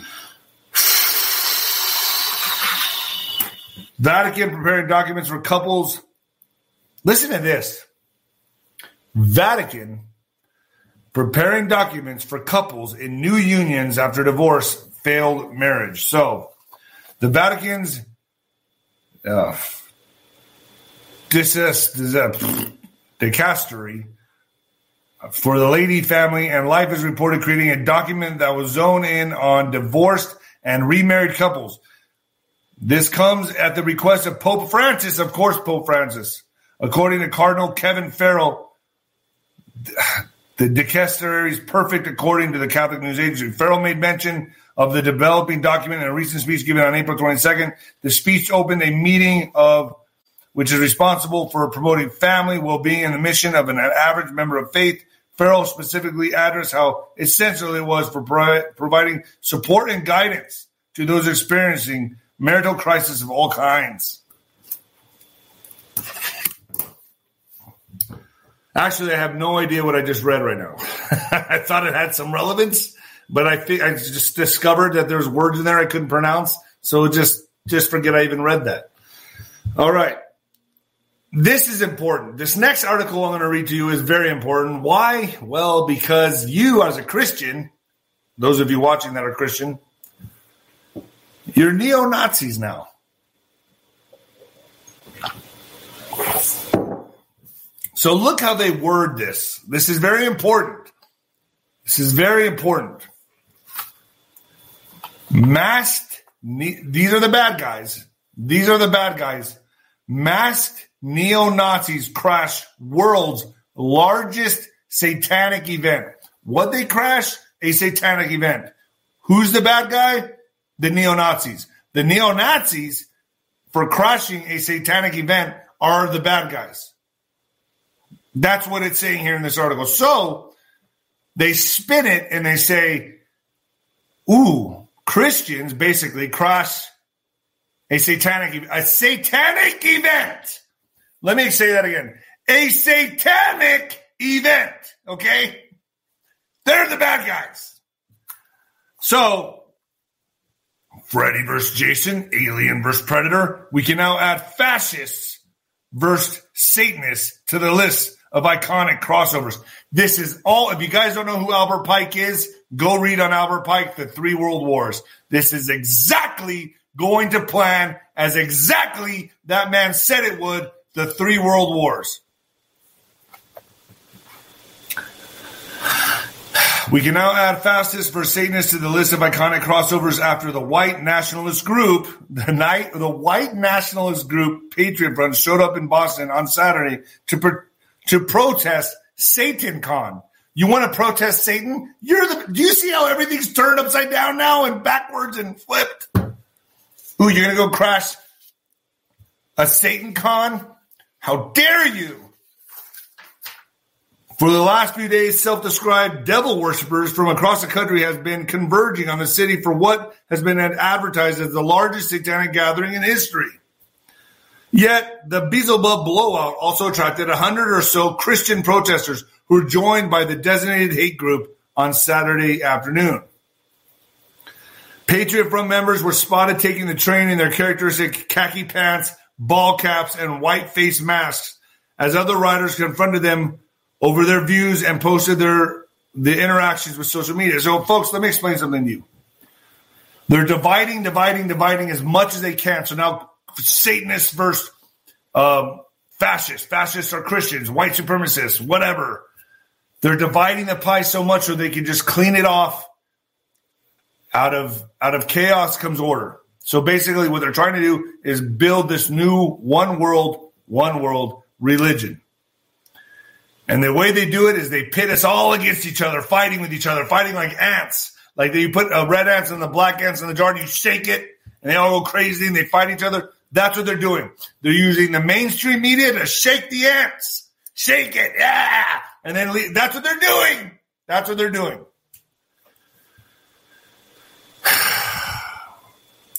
Speaker 2: Vatican preparing documents for couples. Listen to this. Vatican preparing documents for couples in new unions after divorce failed marriage. So, the Vatican's uh, dicastery for the laity family and life is reported creating a document that was zoned in on divorced and remarried couples. This comes at the request of Pope Francis, of course, Pope Francis. According to Cardinal Kevin Farrell, the dicastery is perfect according to the Catholic News Agency. Farrell made mention of the developing document in a recent speech given on April 22nd. The speech opened a meeting of which is responsible for promoting family well-being and the mission of an average member of faith. Farrell specifically addressed how essential it was for providing support and guidance to those experiencing marital crisis of all kinds. Actually, I have no idea what I just read right now. I thought it had some relevance, but I think I just discovered that there's words in there I couldn't pronounce. So just just forget I even read that. All right. This is important. This next article I'm going to read to you is very important. Why? Well, because you as a Christian, those of you watching that are Christian, you're neo Nazis now. So look how they word this. This is very important. This is very important. Masked, these are the bad guys. These are the bad guys. Masked neo Nazis crash world's largest satanic event. What they crash? A satanic event. Who's the bad guy? The neo Nazis. The neo Nazis, for crashing a satanic event, are the bad guys. That's what it's saying here in this article. So they spin it and they say, ooh, Christians basically cross a satanic a satanic event. Let me say that again. A satanic event. Okay? They're the bad guys. So Freddy versus Jason, Alien versus Predator. We can now add fascists versus Satanists to the list of iconic crossovers. This is all. If you guys don't know who Albert Pike is, go read on Albert Pike, The Three World Wars. This is exactly going to plan as exactly that man said it would, the Three World Wars. We can now add fascists versus Satanists to the list of iconic crossovers after the white nationalist group, the night the white nationalist group Patriot Front showed up in Boston on Saturday to to protest Satan Con. You want to protest Satan? You're the. Do you see how everything's turned upside down now and backwards and flipped? Ooh, you're gonna go crash a Satan Con? How dare you? For the last few days, self-described devil worshippers from across the country has been converging on the city for what has been advertised as the largest satanic gathering in history. Yet the Beelzebub blowout also attracted a hundred or so Christian protesters who were joined by the designated hate group on Saturday afternoon. Patriot Front members were spotted taking the train in their characteristic khaki pants, ball caps, and white face masks as other riders confronted them over their views and posted their the interactions with social media. So, folks, let me explain something to you. They're dividing, dividing, dividing as much as they can. So now Satanists versus um, fascists. Fascists are Christians, white supremacists, whatever. They're dividing the pie so much so they can just clean it off. Out of out of chaos comes order. So basically, what they're trying to do is build this new one world, one world religion. And the way they do it is they pit us all against each other, fighting with each other, fighting like ants. Like you put a red ants and the black ants in the jar, and you shake it, and they all go crazy and they fight each other. That's what they're doing. They're using the mainstream media to shake the ants. Shake it. Yeah. And then leave. that's what they're doing. That's what they're doing.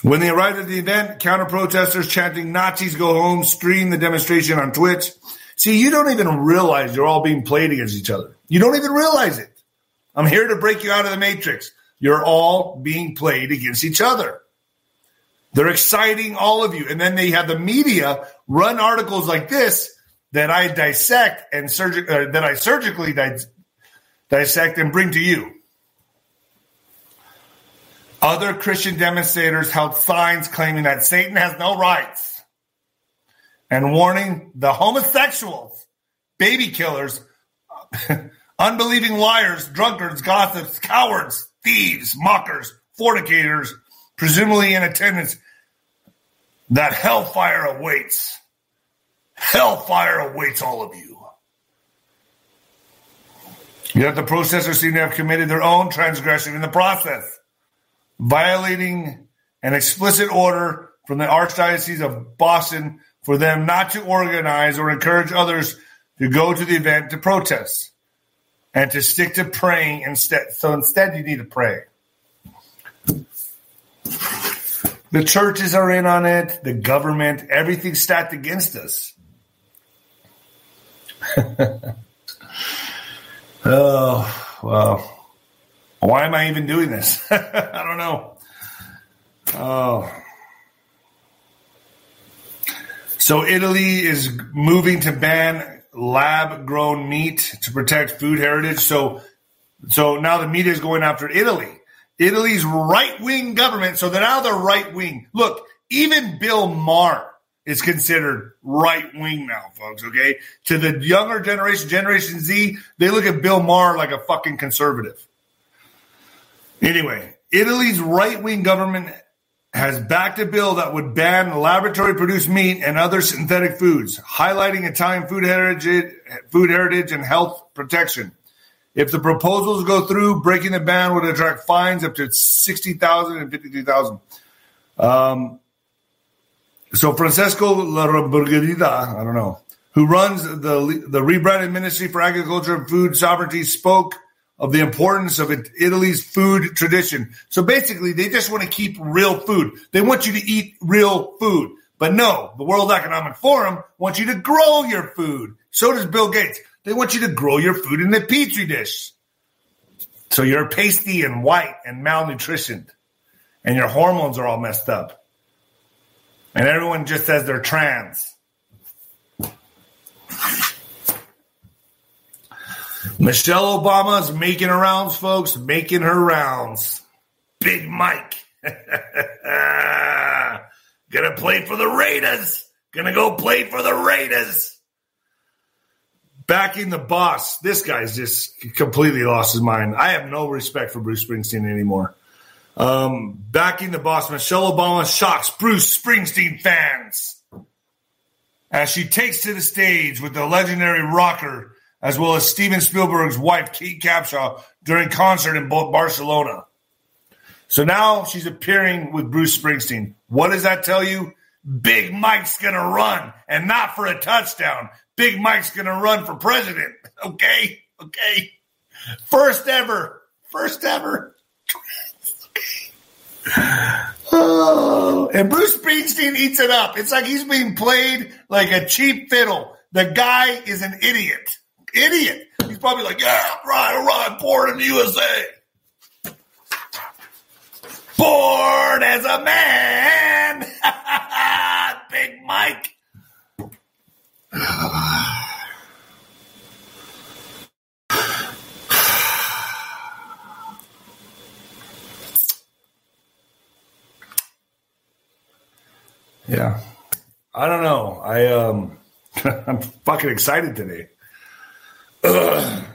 Speaker 2: When they arrived at the event, counter protesters chanting Nazis go home screamed the demonstration on Twitch. See, you don't even realize you're all being played against each other. You don't even realize it. I'm here to break you out of the matrix. You're all being played against each other. They're exciting all of you. And then they have the media run articles like this that I dissect and uh, that I surgically di- dissect and bring to you. Other Christian demonstrators held signs claiming that Satan has no rights and warning the homosexuals, baby killers, unbelieving liars, drunkards, gossips, cowards, thieves, mockers, fornicators, presumably in attendance, that hellfire awaits. Hellfire awaits all of you. Yet the protesters seem to have committed their own transgression in the process, violating an explicit order from the Archdiocese of Boston for them not to organize or encourage others to go to the event to protest and to stick to praying instead. So instead, you need to pray. The churches are in on it, the government, everything's stacked against us. oh, well. Why am I even doing this? I don't know. Oh. So Italy is moving to ban lab grown meat to protect food heritage. So so now the media is going after Italy. Italy's right wing government. So they're now the right wing. Look, even Bill Maher is considered right wing now, folks. Okay. To the younger generation, Generation Z, they look at Bill Maher like a fucking conservative. Anyway, Italy's right wing government has backed a bill that would ban laboratory produced meat and other synthetic foods, highlighting Italian food heritage, food heritage and health protection. If the proposals go through, breaking the ban would attract fines up to 60,000 and 53,000. Um, so Francesco La Lorbergida, I don't know, who runs the the rebranded Ministry for Agriculture and Food Sovereignty, spoke of the importance of Italy's food tradition. So basically, they just want to keep real food. They want you to eat real food. But no, the World Economic Forum wants you to grow your food. So does Bill Gates. They want you to grow your food in the petri dish. So you're pasty and white and malnutritioned, and your hormones are all messed up. And everyone just says they're trans. Michelle Obama's making her rounds, folks, making her rounds. Big Mike. Gonna play for the Raiders. Gonna go play for the Raiders. Backing the boss. This guy's just completely lost his mind. I have no respect for Bruce Springsteen anymore. Um, backing the boss. Michelle Obama shocks Bruce Springsteen fans as she takes to the stage with the legendary rocker as well as Steven Spielberg's wife, Kate Capshaw, during concert in Barcelona. So now she's appearing with Bruce Springsteen. What does that tell you? Big Mike's going to run and not for a touchdown. Big Mike's going to run for president. Okay. Okay. First ever. First ever. Oh, and Bruce Springsteen eats it up. It's like he's being played like a cheap fiddle. The guy is an idiot idiot. He's probably like, yeah, right, all right, born in the USA. Born as a man. Big Mike. yeah. I don't know. I um I'm fucking excited today.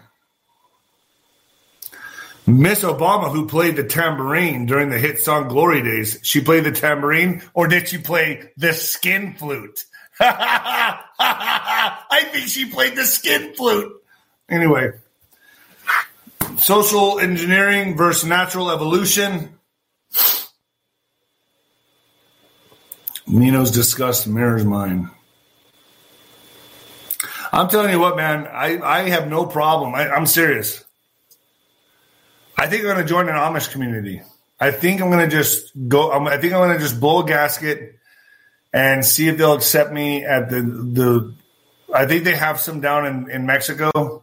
Speaker 2: Miss Obama, who played the tambourine during the hit song Glory Days, she played the tambourine or did she play the skin flute? I think she played the skin flute. Anyway, social engineering versus natural evolution. Nino's disgust mirrors mine. I'm telling you what, man, I, I have no problem. I, I'm serious. I think I'm going to join an Amish community. I think I'm going to just go. I think I'm going to just blow a gasket and see if they'll accept me at the the. I think they have some down in, in Mexico.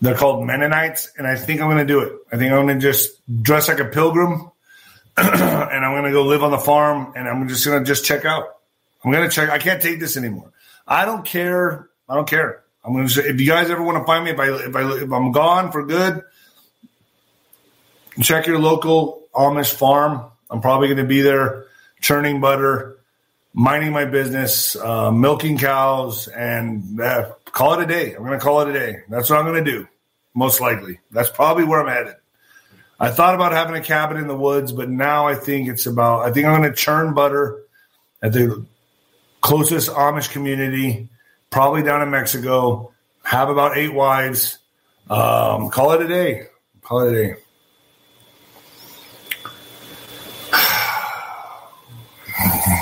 Speaker 2: They're called Mennonites, and I think I'm going to do it. I think I'm going to just dress like a pilgrim, and I'm going to go live on the farm, and I'm just going to just check out. I'm going to check. I can't take this anymore. I don't care I don't care. I'm going to say, if you guys ever want to find me, if I, if I, if I'm gone for good, check your local Amish farm. I'm probably going to be there churning butter, minding my business, uh, milking cows, and uh, call it a day. I'm going to call it a day. That's what I'm going to do, most likely. That's probably where I'm headed. I thought about having a cabin in the woods, but now I think it's about, I think I'm going to churn butter at the closest Amish community probably down in Mexico, have about eight wives. Um, call it a day. Call it a day.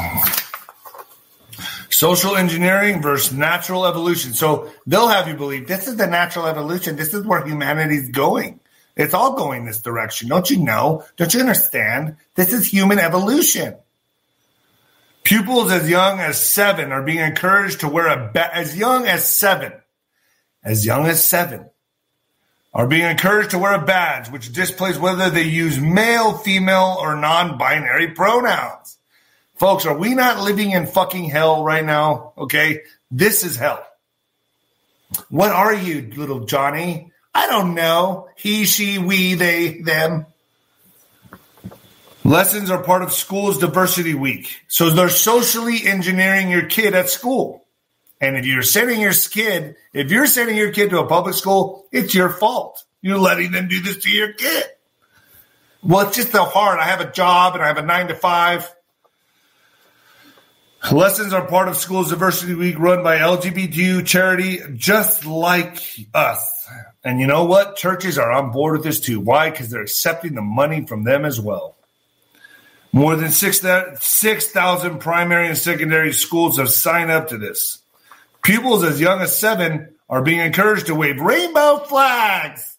Speaker 2: Social engineering versus natural evolution. So they'll have you believe this is the natural evolution. This is where humanity's going. It's all going this direction. Don't you know? Don't you understand? This is human evolution. Pupils as young as seven are being encouraged to wear a ba- as young as seven, as young as seven, are being encouraged to wear a badge which displays whether they use male, female, or non-binary pronouns. Folks, are we not living in fucking hell right now? Okay, this is hell. What are you, little Johnny? I don't know. He, she, we, they, them. Lessons are part of school's diversity week. So they're socially engineering your kid at school. And if you're sending your kid, if you're sending your kid to a public school, it's your fault. You're letting them do this to your kid. Well, it's just so hard. I have a job and I have a nine to five. Lessons are part of School's Diversity Week run by LGBTQ charity just like us. And you know what? Churches are on board with this too. Why? Because they're accepting the money from them as well. More than 6,000 6, primary and secondary schools have signed up to this. Pupils as young as seven are being encouraged to wave rainbow flags.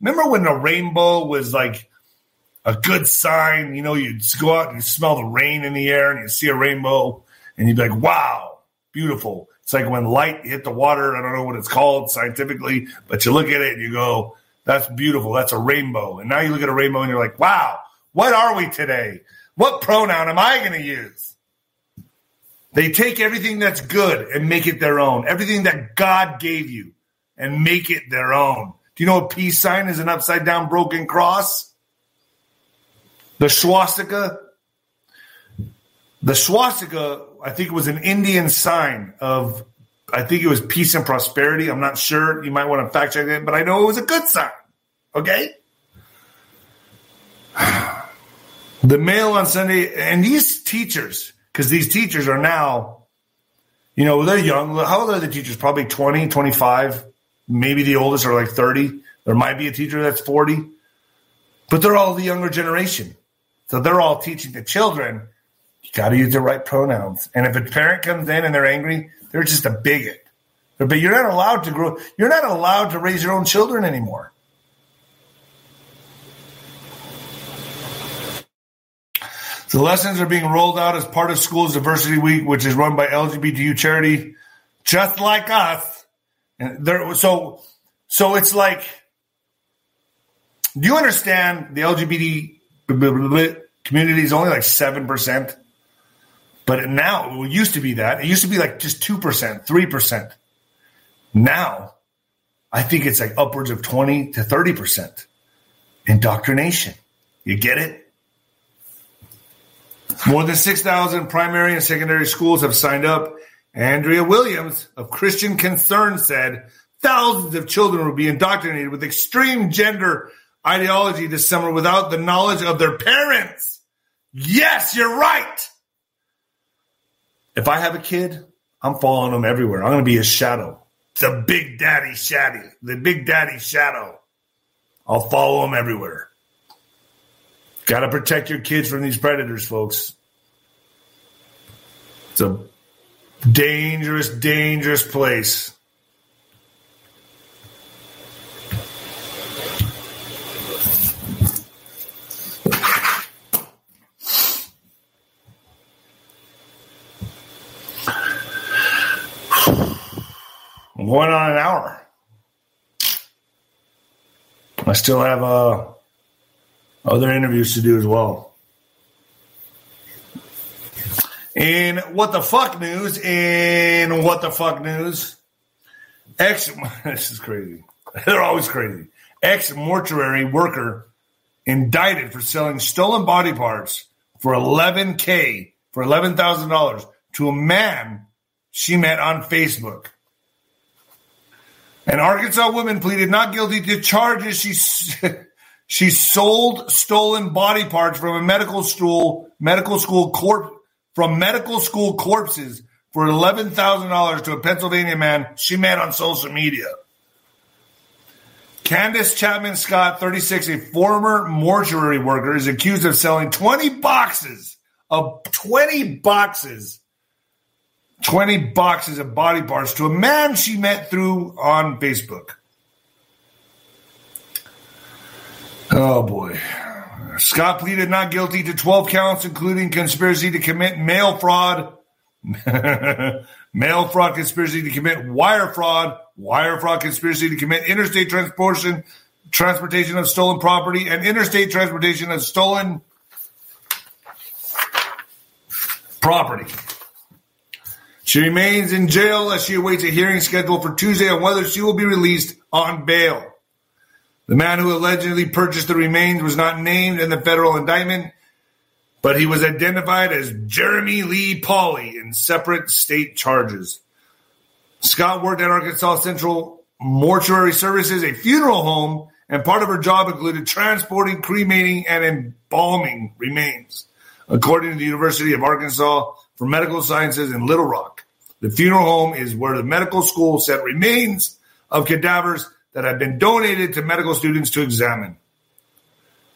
Speaker 2: Remember when the rainbow was like a good sign? You know, you'd go out and smell the rain in the air and you see a rainbow and you'd be like, wow, beautiful. It's like when light hit the water. I don't know what it's called scientifically, but you look at it and you go, that's beautiful. That's a rainbow. And now you look at a rainbow and you're like, wow, what are we today? What pronoun am I going to use? They take everything that's good and make it their own. Everything that God gave you and make it their own. Do you know a peace sign is an upside down broken cross? The swastika. The swastika, I think, it was an Indian sign of, I think it was peace and prosperity. I'm not sure. You might want to fact check that, but I know it was a good sign. Okay? The mail on Sunday, and these teachers, because these teachers are now, you know, they're young. How old are the teachers? Probably 20, 25. Maybe the oldest are like 30. There might be a teacher that's 40, but they're all the younger generation. So they're all teaching the children, you got to use the right pronouns. And if a parent comes in and they're angry, they're just a bigot. But you're not allowed to grow, you're not allowed to raise your own children anymore. The lessons are being rolled out as part of Schools Diversity Week, which is run by LGBTQ charity, just like us. And there, so, so it's like, do you understand the LGBT community is only like seven percent, but now it used to be that it used to be like just two percent, three percent. Now, I think it's like upwards of twenty to thirty percent indoctrination. You get it? More than 6,000 primary and secondary schools have signed up. Andrea Williams of Christian Concern said thousands of children will be indoctrinated with extreme gender ideology this summer without the knowledge of their parents. Yes, you're right. If I have a kid, I'm following them everywhere. I'm going to be a shadow. The big daddy shadow. The big daddy shadow. I'll follow them everywhere. Got to protect your kids from these predators, folks. It's a dangerous, dangerous place. Going on an hour. I still have uh, other interviews to do as well. In what the fuck news? In what the fuck news? Ex, this is crazy. They're always crazy. Ex mortuary worker indicted for selling stolen body parts for 11k for $11,000 to a man she met on Facebook. An Arkansas woman pleaded not guilty to charges she she sold stolen body parts from a medical school medical school corp from medical school corpses for $11,000 to a Pennsylvania man she met on social media. Candace Chapman Scott, 36, a former mortuary worker, is accused of selling 20 boxes of 20 boxes 20 boxes of body parts to a man she met through on Facebook. Oh boy. Scott pleaded not guilty to 12 counts, including conspiracy to commit mail fraud, mail fraud conspiracy to commit wire fraud, wire fraud conspiracy to commit interstate transportation, transportation of stolen property, and interstate transportation of stolen property. She remains in jail as she awaits a hearing scheduled for Tuesday on whether she will be released on bail. The man who allegedly purchased the remains was not named in the federal indictment. but he was identified as Jeremy Lee Pauley in separate state charges. Scott worked at Arkansas Central Mortuary Services, a funeral home, and part of her job included transporting, cremating, and embalming remains, according to the University of Arkansas for Medical Sciences in Little Rock. The funeral home is where the medical school set remains of cadavers that have been donated to medical students to examine.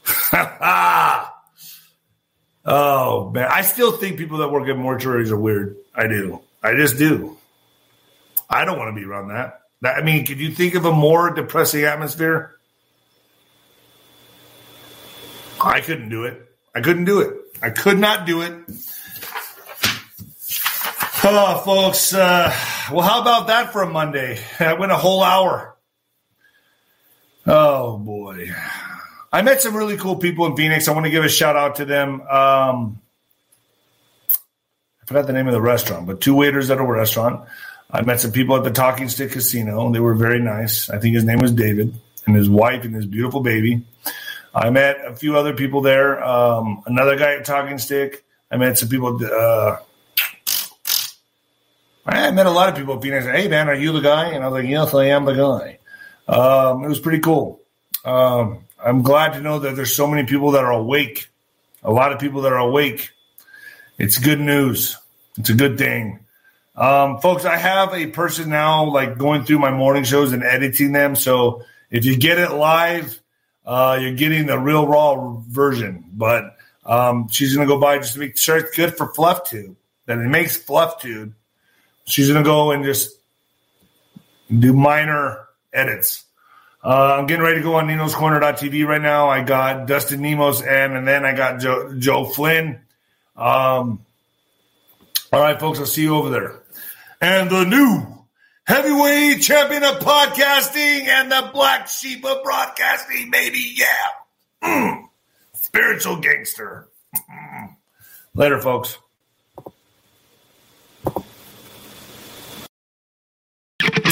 Speaker 2: oh man, I still think people that work at mortuaries are weird. I do. I just do. I don't want to be around that. I mean, could you think of a more depressing atmosphere? I couldn't do it. I couldn't do it. I could not do it. Oh, folks. Uh, well, how about that for a Monday? I went a whole hour. Oh boy. I met some really cool people in Phoenix. I want to give a shout out to them. Um, I forgot the name of the restaurant, but two waiters at a restaurant. I met some people at the Talking Stick Casino. They were very nice. I think his name was David and his wife and his beautiful baby. I met a few other people there. Um, another guy at Talking Stick. I met some people. Uh, I met a lot of people at Phoenix. Hey, man, are you the guy? And I was like, yes, I am the guy. Um, it was pretty cool. Um, I'm glad to know that there's so many people that are awake. A lot of people that are awake. It's good news. It's a good thing. Um, folks, I have a person now like going through my morning shows and editing them. So if you get it live, uh, you're getting the real raw version. But um, she's going to go by just to make sure it's good for Fluff Tube, that it makes Fluff Tube. She's going to go and just do minor edits. Uh, I'm getting ready to go on Nino's Corner.tv right now. I got Dustin Nemos and and then I got Joe, Joe Flynn. Um, all right, folks, I'll see you over there. And the new heavyweight champion of podcasting and the black sheep of broadcasting, maybe, yeah. Mm. Spiritual gangster. Mm. Later, folks.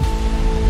Speaker 3: you